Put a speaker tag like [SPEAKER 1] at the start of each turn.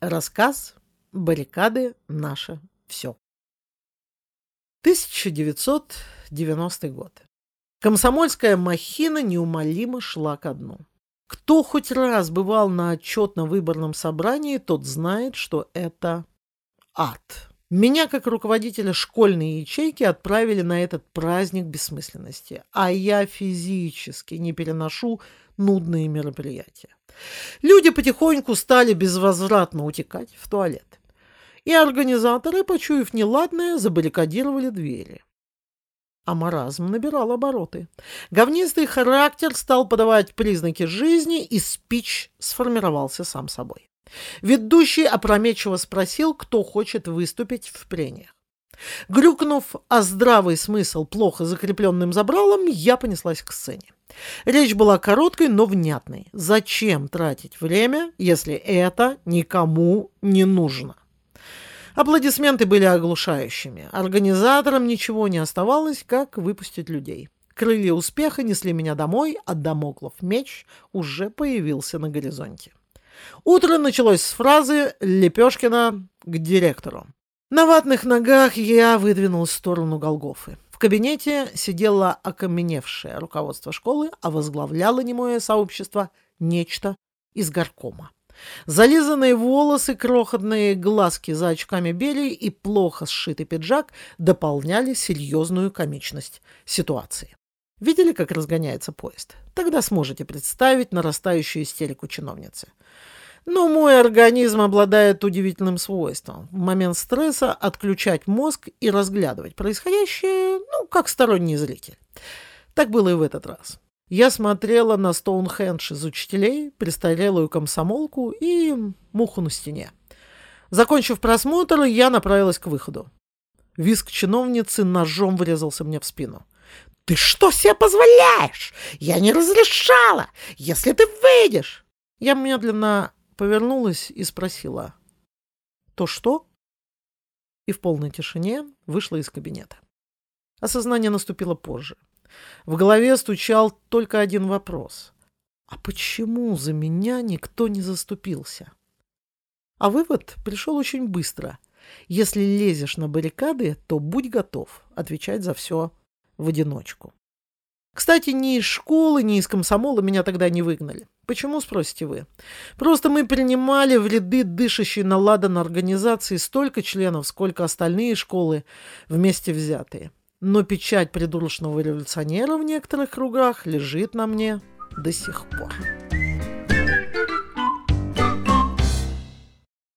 [SPEAKER 1] Рассказ «Баррикады. Наше все». 1990 год. Комсомольская махина неумолимо шла ко дну. Кто хоть раз бывал на отчетно-выборном собрании, тот знает, что это ад. Меня, как руководителя школьной ячейки, отправили на этот праздник бессмысленности, а я физически не переношу нудные мероприятия. Люди потихоньку стали безвозвратно утекать в туалет. И организаторы, почуяв неладное, забаррикадировали двери. А маразм набирал обороты. Говнистый характер стал подавать признаки жизни, и спич сформировался сам собой. Ведущий опрометчиво спросил, кто хочет выступить в прениях. Грюкнув о здравый смысл плохо закрепленным забралом, я понеслась к сцене. Речь была короткой, но внятной. Зачем тратить время, если это никому не нужно? Аплодисменты были оглушающими. Организаторам ничего не оставалось, как выпустить людей. Крылья успеха несли меня домой, а Дамоклов меч уже появился на горизонте. Утро началось с фразы Лепешкина к директору. На ватных ногах я выдвинулась в сторону Голгофы. В кабинете сидело окаменевшее руководство школы, а возглавляло немое сообщество нечто из горкома. Зализанные волосы, крохотные глазки за очками бели и плохо сшитый пиджак дополняли серьезную комичность ситуации. Видели, как разгоняется поезд? Тогда сможете представить нарастающую истерику чиновницы. Но мой организм обладает удивительным свойством. В момент стресса отключать мозг и разглядывать происходящее, ну, как сторонний зритель. Так было и в этот раз. Я смотрела на Стоунхендж из учителей, престарелую комсомолку и муху на стене. Закончив просмотр, я направилась к выходу. Виск чиновницы ножом врезался мне в спину. «Ты что себе позволяешь? Я не разрешала! Если ты выйдешь!» Я медленно повернулась и спросила «То что?» И в полной тишине вышла из кабинета. Осознание наступило позже. В голове стучал только один вопрос. А почему за меня никто не заступился? А вывод пришел очень быстро. Если лезешь на баррикады, то будь готов отвечать за все в одиночку. Кстати, ни из школы, ни из комсомола меня тогда не выгнали. Почему, спросите вы? Просто мы принимали в ряды дышащей на ладан организации столько членов, сколько остальные школы вместе взятые. Но печать придурочного революционера в некоторых кругах лежит на мне до сих пор.